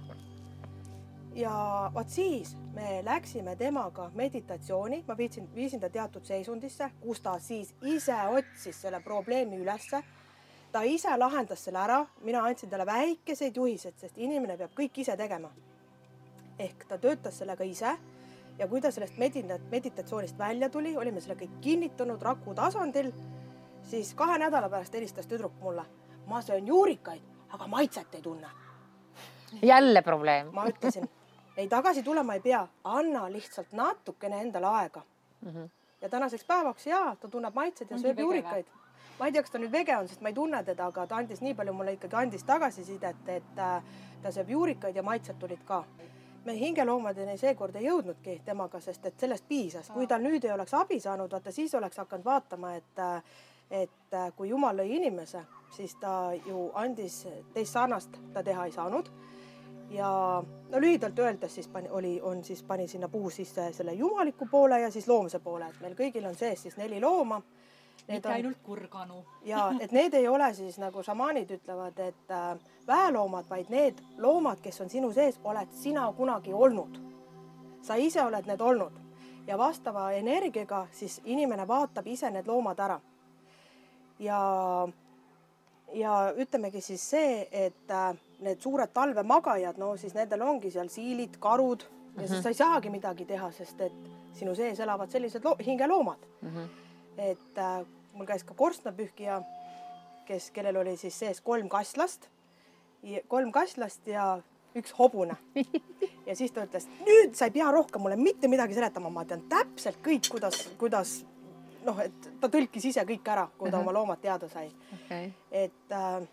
ja vot siis me läksime temaga meditatsiooni, ma viitsin, viisin ta teatud seisundisse, kus ta siis ise otsis selle probleemi ülesse. ta ise lahendas selle ära, mina andsin talle väikeseid juhiseid, sest inimene peab kõik ise tegema. ehk ta töötas sellega ise ja kui ta sellest medita-, meditatsioonist välja tuli, olime selle kõik kinnitanud raku tasandil siis kahe nädala pärast helistas tüdruk mulle. Ma söön juurikaid, aga maitset ei tunne. jälle probleem. ma ütlesin, ei tagasi tulema ei pea, anna lihtsalt natukene endale aega mm. -hmm. ja tänaseks päevaks ja ta tunneb maitseid ja Ongi sööb juurikaid. ma ei tea, kas ta nüüd vege on, sest ma ei tunne teda, aga ta andis nii palju mulle ikkagi andis tagasisidet, et äh, ta sööb juurikaid ja maitsed tulid ka me hingeloomadeni seekord ei jõudnudki temaga, sest et sellest piisas, kui ta nüüd ei oleks abi saanud, vaata siis oleks hakanud vaatama, et äh, et äh, kui Jumal lõi inimese, siis ta ju andis teist sarnast, ta teha ei saanud. ja no lühidalt öeldes siis pani, oli, on siis pani sinna puu sisse selle jumaliku poole ja siis loomse poole, et meil kõigil on sees siis neli looma. mitte ainult kurganu. ja et need ei ole siis nagu šamaanid ütlevad, et äh, väeloomad, vaid need loomad, kes on sinu sees, oled sina kunagi olnud. sa ise oled need olnud ja vastava energiaga siis inimene vaatab ise need loomad ära ja, ja ütlemegi siis see, et äh, need suured talvemagajad, no siis nendel ongi seal siilid, karud ja mm -hmm. siis sa ei saagi midagi teha, sest et sinu sees elavad sellised lo hingeloomad mm. -hmm. et äh, mul käis ka korstnapühkija, kes, kellel oli siis sees kolm kasslast, kolm kasslast ja üks hobune. ja siis ta ütles, nüüd sa ei pea rohkem mulle mitte midagi seletama, ma tean täpselt kõik, kuidas, kuidas noh, et ta tõlkis ise kõik ära, kui ta uh -huh. oma loomad teada sai okay. et äh,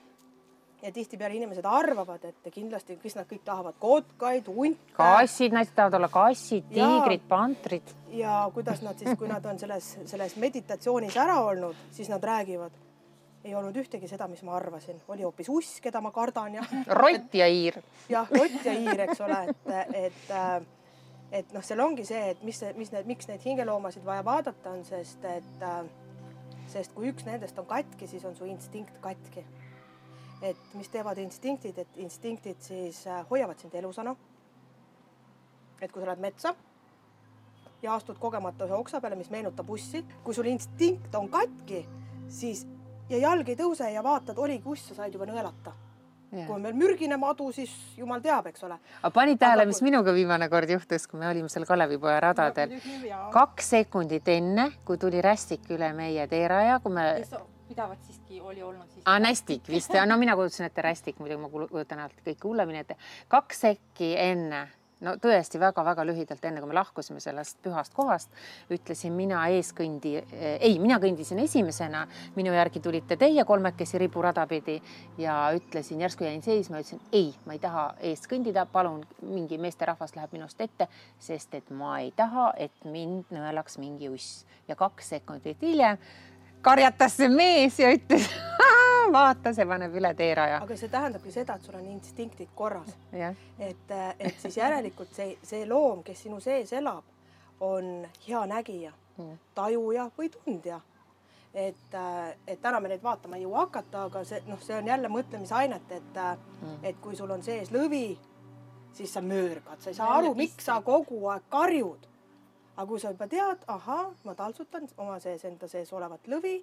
ja tihtipeale inimesed arvavad, et kindlasti, kes nad kõik tahavad, kotkaid, hunte. kassid, naised tahavad olla kassid, tiigrid, pantrid. ja kuidas nad siis, kui nad on selles, selles meditatsioonis ära olnud, siis nad räägivad. ei olnud ühtegi seda, mis ma arvasin, oli hoopis uss, keda ma kardan ja rott ja hiir. jah, rott ja hiir, eks ole, et, et äh, et noh, seal ongi see, et mis, mis need, miks neid hingeloomasid vaja vaadata on, sest et äh, sest kui üks nendest on katki, siis on su instinkt katki. et mis teevad instinktid, et instinktid siis äh, hoiavad sind elusana. et kui sa lähed metsa ja astud kogemata ühe oksa peale, mis meenutab ussi, kui sul instinkt on katki, siis ja jalg ei tõuse ja vaatad, oligi uss, sa said juba nõelata kui on veel mürgine madu, siis jumal teab, eks ole. aga panid tähele, mis kui- minuga viimane kord juhtus, kui me olime seal Kalevipoja radadel? kaks sekundit enne, kui tuli rästik üle meie teeraja, kui me kes pidavat siiski oli olnud siis. aa, Nästik vist, no mina kujutasin ette Rästik, muidu ma kujutan alati kõike hullemini ette. kaks sekki enne no tõesti väga-väga lühidalt, enne kui me lahkusime sellest pühast kohast, ütlesin mina eeskõndi, ei, mina kõndisin esimesena, minu järgi tulite teie kolmekesi riburada pidi ja ütlesin, järsku jäin seisma, ütlesin ei, ma ei taha eest kõndida, palun, mingi meesterahvas läheb minust ette, sest et ma ei taha, et mind nõelaks mingi uss. Ja kaks sekundit hiljem karjatas see mees ja ütles vaata, see paneb üle teeraja. aga see tähendabki seda, et sul on instinktid korras. et, et siis järelikult see, see loom, kes sinu sees elab, on hea nägija tajuja või tundja. et, et täna me neid vaatama ei jõua hakata, aga see noh, see on jälle mõtlemisainet, et Mm. et kui sul on sees lõvi, siis sa möörgad, sa ei saa aru, miks sa kogu aeg karjud. aga kui sa juba tead, ahah, ma taltsutan oma sees enda sees olevat lõvi,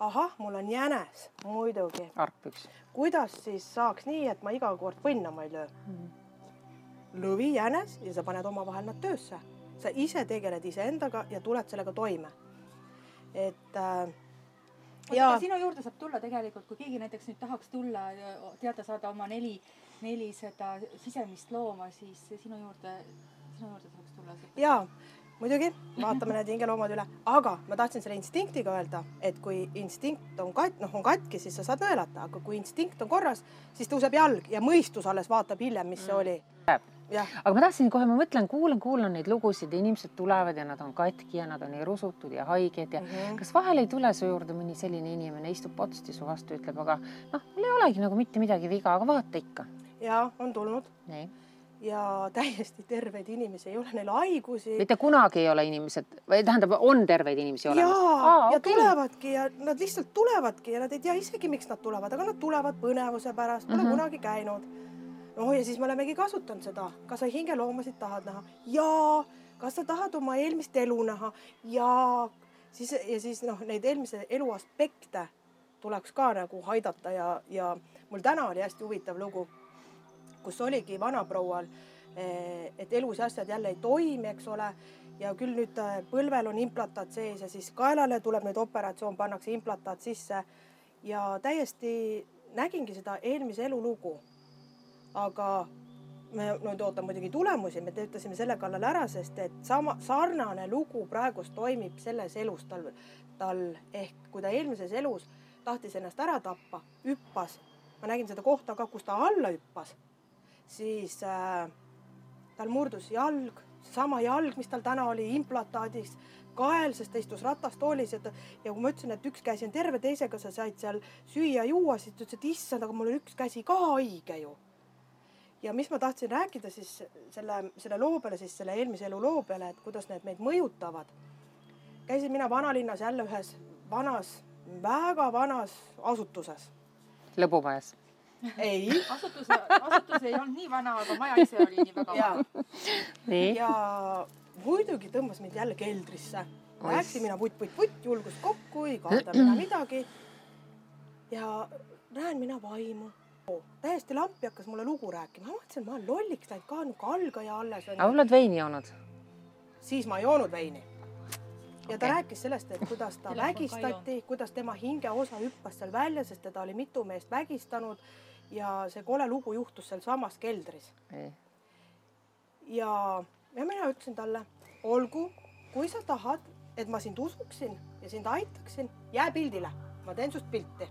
ahah, mul on jänes, muidugi, argpüks. kuidas siis saaks nii, et ma iga kord põnnama ei löö? lõvi, jänes ja sa paned omavahel nad töösse. sa ise tegeled iseendaga ja tuled sellega toime. et äh, ja sinu juurde saab tulla tegelikult, kui keegi näiteks nüüd tahaks tulla ja teada saada oma neli, neli seda sisemist looma, siis sinu juurde, sinu juurde saaks tulla. ja muidugi vaatame need hingeloomad üle, aga ma tahtsin selle instinktiga öelda, et kui instinkt on kat-, noh, on katki, siis sa saad nõelata, aga kui instinkt on korras, siis tõuseb jalg ja mõistus alles vaatab hiljem, mis see oli. jah, aga ma tahtsin kohe, ma mõtlen, kuulan, kuulan neid lugusid ja inimesed tulevad ja nad on katki ja nad on nii rusutud ja haiged ja mm Mhm. -hmm. kas vahel ei tule su juurde mõni selline inimene, istub potsti su vastu, ütleb, aga noh, mul ei olegi nagu mitte midagi viga, aga vaata ikka. ja on tulnud nii, ja täiesti terveid inimesi, ei ole neil haigusi. mitte kunagi ei ole inimesed või tähendab, on terveid inimesi olemas. ja okay. tulevadki ja nad lihtsalt tulevadki ja nad ei tea isegi, miks nad tulevad, aga nad tulevad põnevuse pärast, pole mm. -hmm. kunagi käinud. no ja siis me olemegi kasutanud seda, kas sa hingeloomasid tahad näha? jaa. kas sa tahad oma eelmist elu näha? jaa. siis ja siis noh, neid eelmise elu aspekte tuleks ka nagu aidata ja, ja mul täna oli hästi huvitav lugu, kus oligi vanaproual, eh, et elus ja asjad jälle ei toimi, eks ole. Ja küll nüüd äh, põlvel on implantaat sees ja siis kaelale tuleb nüüd operatsioon, pannakse implantaat sisse. Ja täiesti nägingi seda eelmise elu lugu. aga me nüüd ootame muidugi tulemusi, me töötasime selle kallal ära, sest et sama sarnane lugu praegust toimib selles elus tal, tal. Ehk kui ta eelmises elus tahtis ennast ära tappa, hüppas, ma nägin seda kohta ka, kus ta alla hüppas, siis äh, tal murdus jalg, seesama jalg, mis tal täna oli implantaadis, kael, sest ta istus ratastoolis ta ja kui ma ütlesin, et üks käsi on terve, teisega sa said seal süüa-juua, siis ta ütles, et issand, aga mul on üks käsi ka haige ju. ja mis ma tahtsin rääkida siis selle, selle loo peale, siis selle eelmise elu loo peale, et kuidas need meid mõjutavad. käisin mina vanalinnas jälle ühes vanas, väga vanas asutuses. lõbumajas. Ei asutus, asutus ei olnud nii vana, aga maja ise oli nii väga ja vana. ja muidugi tõmbas mind jälle keldrisse. Läksin mina vutt-vutt-vutt, julgus kokku, ei karda mina midagi. ja näen mina vaimu. täiesti lampi hakkas mulle lugu rääkima, ma mõtlesin, ma olen lolliks läinud ka nagu algaja alles aga oled veini joonud? siis ma ei joonud veini. ja ta Okei. rääkis sellest, et kuidas ta vägistati, kuidas tema hingeosa hüppas seal välja, sest teda oli mitu meest vägistanud ja see kole lugu juhtus sealsamas keldris. ja, ja mina ütlesin talle, olgu, kui sa tahad, et ma sind usuksin ja sind aitaksin, jää pildile, ma teen sust pilti.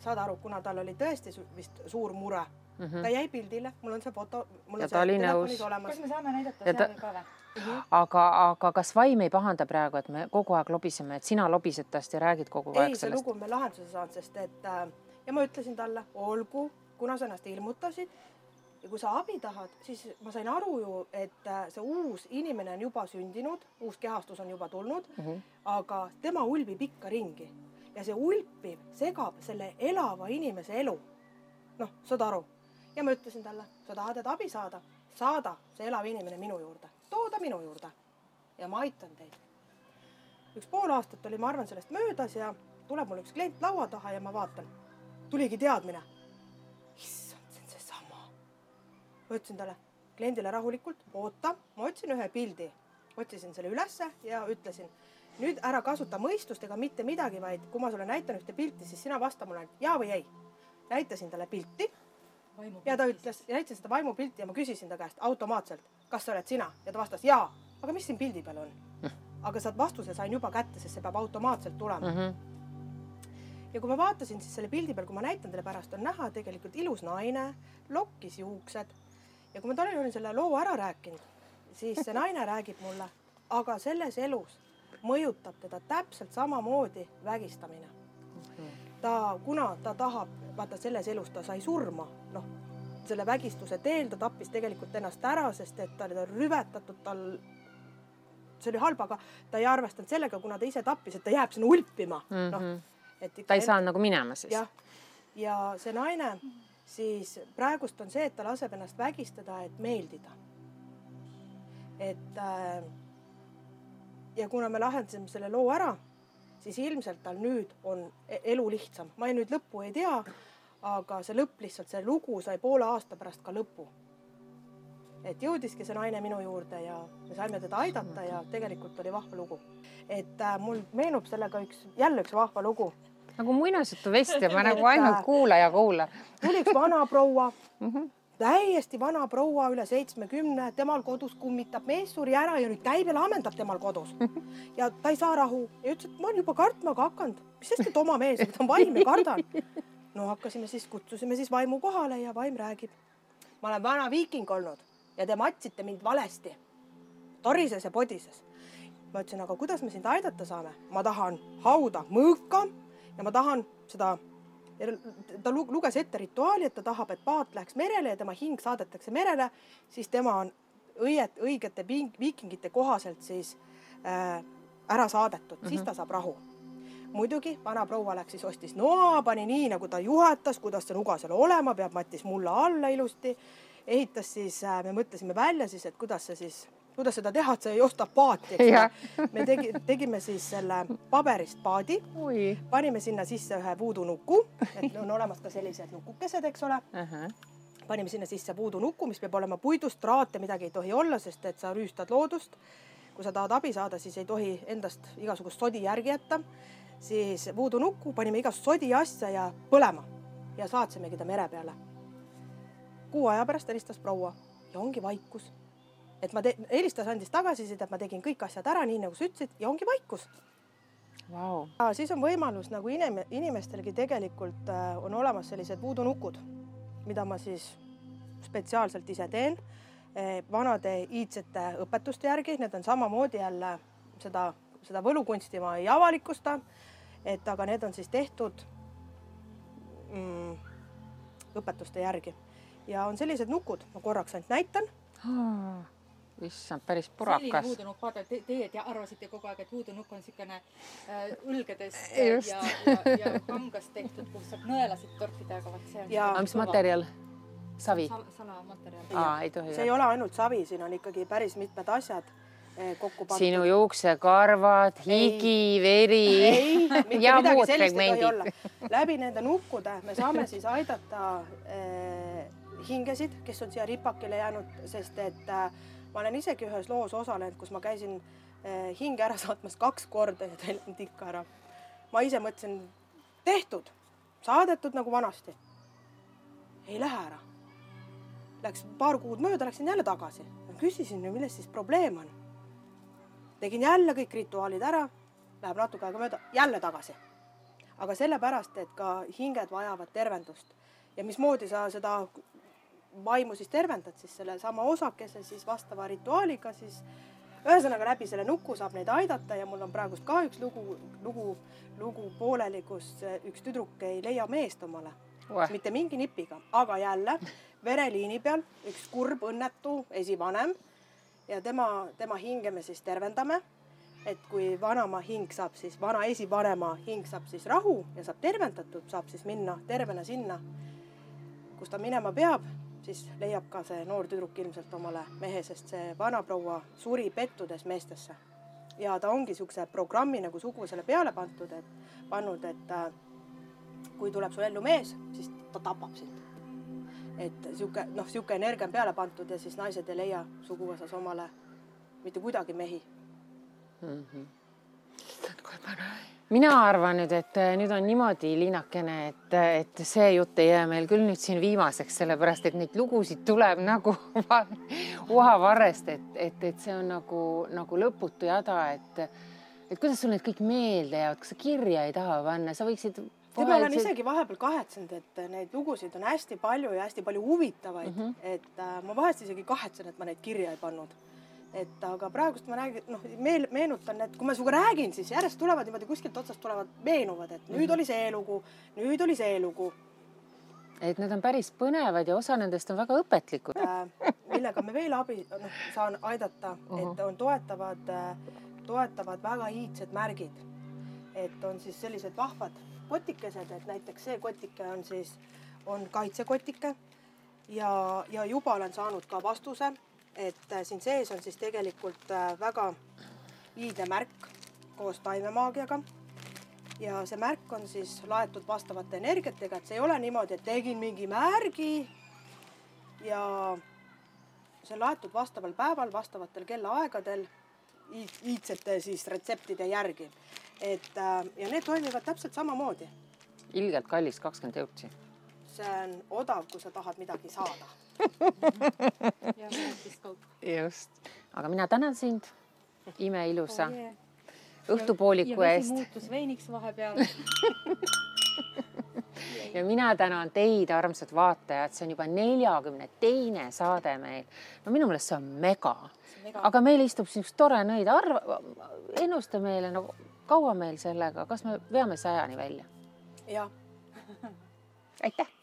saad aru, kuna tal oli tõesti vist suur mure mm, -hmm. ta jäi pildile, mul on see foto, mul Ja on see telefonis olemas kas me saame näidata Ja ta- seal ka või? aga, aga kas vaim ei pahanda praegu, et me kogu aeg lobiseme, et sina lobised tast ja räägid kogu aeg ei, see sellest? lugu on meil lahenduse saanud, sest et äh, ja ma ütlesin talle, olgu, kuna sa ennast ilmutasid ja kui sa abi tahad, siis ma sain aru ju, et äh, see uus inimene on juba sündinud, uus kehastus on juba tulnud mm. -hmm. aga tema ulbib ikka ringi ja see ulpiv segab selle elava inimese elu. noh, saad aru? ja ma ütlesin talle, sa tahad, et abi saada, saada see elav inimene minu juurde, too ta minu juurde ja ma aitan teid üks pool aastat oli, ma arvan, sellest möödas ja tuleb mul üks klient laua taha ja ma vaatan, tuligi teadmine. issand, see on seesama. ma ütlesin talle, kliendile rahulikult, oota, ma otsin ühe pildi, otsisin selle ülesse ja ütlesin, nüüd ära kasuta mõistust ega mitte midagi, vaid kui ma sulle näitan ühte pilti, siis sina vasta mulle ainult jaa või ei. näitasin talle pilti ja ta ütles ja näitasin seda vaimupilti ja ma küsisin ta käest automaatselt, kas see oled sina ja ta vastas jaa, aga mis siin pildi peal on? aga sealt vastuse sain juba kätte, sest see peab automaatselt tulema mm. -hmm ja kui ma vaatasin siis selle pildi peal, kui ma näitan teile pärast, on näha tegelikult ilus naine, lokkis juuksed. ja kui ma talle olin selle loo ära rääkinud, siis see naine räägib mulle, aga selles elus mõjutab teda täpselt samamoodi vägistamine. ta, kuna ta tahab, vaata selles elus ta sai surma, noh, selle vägistuse teel ta tappis tegelikult ennast ära, sest et ta oli rüvetatud, tal see oli halb, aga ta ei arvestanud sellega, kuna ta ise tappis, et ta jääb sinna ulpima mm, -hmm. noh et ta ei saanud nagu minema siis? jah, ja see naine siis praegust on see, et ta laseb ennast vägistada, et meeldida. et äh, ja kuna me lahendasime selle loo ära, siis ilmselt tal nüüd on e-, elu lihtsam, ma ei, nüüd lõppu ei tea, aga see lõpp lihtsalt, see lugu sai poole aasta pärast ka lõpu. et jõudiski see naine minu juurde ja me saime teda aidata ja tegelikult oli vahva lugu. et äh, mul meenub sellega üks, jälle üks vahva lugu nagu muinasjutuvestja, ma nagu ainult kuula ja kuula. tuli üks vanaproua mm, -hmm. täiesti vana proua, üle seitsmekümne, temal kodus kummitab, mees suri ära ja nüüd käib ja laamendab temal kodus. ja ta ei saa rahu ja ütles, et ma olen juba kartma ka hakanud, mis sest, et oma mees, ta on vaim ja kardan. no hakkasime siis, kutsusime siis vaimu kohale ja vaim räägib. ma olen vana viiking olnud ja te matsite mind valesti. torises ja podises ma ütlesin, aga kuidas me sind aidata saame? ma tahan hauda mõõka ja ma tahan seda, ta luges ette rituaali, et ta tahab, et paat läheks merele ja tema hing saadetakse merele, siis tema on õiet, õigete viikingite kohaselt siis äh, ära saadetud mm, -hmm. siis ta saab rahu muidugi vanaproua läks siis ostis noa, pani nii nagu ta juhatas, kuidas see nuga seal olema peab, mattis mulla alla ilusti. ehitas siis, äh, me mõtlesime välja siis, et kuidas see siis kuidas seda teha, et sa ei osta paati, eks ole. me tegi, tegime siis selle paberist paadi, panime sinna sisse ühe voodoo-nuku, et on olemas ka sellised nukukesed, eks ole uh. -huh. panime sinna sisse voodoo-nuku, mis peab olema puidust, traate, midagi ei tohi olla, sest et sa rüüstad loodust. kui sa tahad abi saada, siis ei tohi endast igasugust sodi järgi jätta. siis voodoo-nukku panime igast sodi asja ja põlema ja saatsimegi ta mere peale. kuu aja pärast helistas proua ja ongi vaikus et ma helistas, andis tagasisidet, ma tegin kõik asjad ära, nii nagu sa ütlesid ja ongi vaikus. Wow.. siis on võimalus nagu inim-, inimestelgi tegelikult äh, on olemas sellised voodoo-nukud, mida ma siis spetsiaalselt ise teen eh, vanade iidsete õpetuste järgi, need on samamoodi jälle seda, seda võlukunsti ma ei avalikusta. et aga need on siis tehtud mm, õpetuste järgi. Ja on sellised nukud, ma korraks ainult näitan. Oh issand, päris purakas. selline huudunukk, vaata te, teie te arvasite kogu aeg, et huudunukk on niisugune äh, õlgedest ja, ja, ja kangast tehtud, kus saab nõelasid torkida, aga vot see on. aga mis materjal? savi Sal? salamaterjal. aa, ei tohi. see ei ole ainult savi, siin on ikkagi päris mitmed asjad eh, kokku pandud. sinu juuksekarvad, higi, veri ja muud fragmendid. läbi nende nukkude me saame siis aidata eh, hingesid, kes on siia ripakile jäänud, sest et äh, ma olen isegi ühes loos osalenud, kus ma käisin eh, hinge ära saatmas kaks korda ja läinud ikka ära. ma ise mõtlesin, tehtud, saadetud nagu vanasti. ei lähe ära. Läks paar kuud mööda, läksin jälle tagasi. küsisin, milles siis probleem on. tegin jälle kõik rituaalid ära, läheb natuke aega mööda, jälle tagasi. aga sellepärast, et ka hinged vajavad tervendust ja mismoodi sa seda vaimu siis tervendad siis sellesama osakese siis vastava rituaaliga siis ühesõnaga läbi selle nuku saab neid aidata ja mul on praegust ka üks lugu, lugu, lugu pooleli, kus üks tüdruk ei leia meest omale Ueh. mitte mingi nipiga, aga jälle vereliini peal üks kurb õnnetu esivanem ja tema, tema hinge me siis tervendame. et kui vanaema hing saab siis, vana esivanema hing saab siis rahu ja saab tervendatud, saab siis minna tervena sinna, kus ta minema peab siis leiab ka see noor tüdruk ilmselt omale mehe, sest see vanaproua suri pettudes meestesse. ja ta ongi niisuguse programmi nagu suguvõsale peale pandud, et pannud, et kui tuleb su ellu mees, siis ta tapab sind. et niisugune noh, niisugune energia on peale pandud ja siis naised ei leia suguvõsas omale mitte kuidagi mehi mm. -hmm. kohe pane mina arvan nüüd, et äh, nüüd on niimoodi, Liinakene, et, et see jutt ei jää meil küll nüüd siin viimaseks, sellepärast et neid lugusid tuleb nagu uhavarrest, et, et, et see on nagu, nagu lõputu jada, et, et kuidas sul need kõik meelde jäävad, kas sa kirja ei taha panna, sa võiksid tead, ma olen isegi vahepeal kahetsenud, et neid lugusid on hästi palju ja hästi palju huvitavaid mm, -hmm. et äh, ma vahest isegi kahetsen, et ma neid kirja ei pannud. Et aga praegust ma räägin, noh, meel, meenutan, et kui ma sinuga räägin, siis järjest tulevad niimoodi kuskilt otsast tulevad, meenuvad, et nüüd -hmm. oli see lugu, nüüd oli see lugu. et need on päris põnevad ja osa nendest on väga õpetlikud äh,. millega me veel abi, noh, saan aidata uh, -huh. et on toetavad äh,, toetavad väga iidsed märgid. et on siis sellised vahvad kotikesed, et näiteks see kotike on siis, on kaitsekotike ja, ja juba olen saanud ka vastuse, et äh, siin sees on siis tegelikult äh, väga iidne märk koos taimemaagiaga. ja see märk on siis laetud vastavate energiatega, et see ei ole niimoodi, et tegin mingi märgi ja see on laetud vastaval päeval, vastavatel kellaaegadel iidsete siis retseptide järgi et äh, ja need toimivad täpselt samamoodi. ilgelt kallis, kakskümmend eurtsi. see on odav, kui sa tahad midagi saada just, aga mina tänan sind imeilusa oh, yeah. õhtupooliku ja, eest. muutus veiniks vahepeal ja mina tänan teid, armsad vaatajad, see on juba neljakümne teine saade meil. no minu meelest see on mega, mega., aga meil istub siin üks tore nõid, arva, ennusta meile nagu kaua meil sellega, kas me veame sajani välja? jah aitäh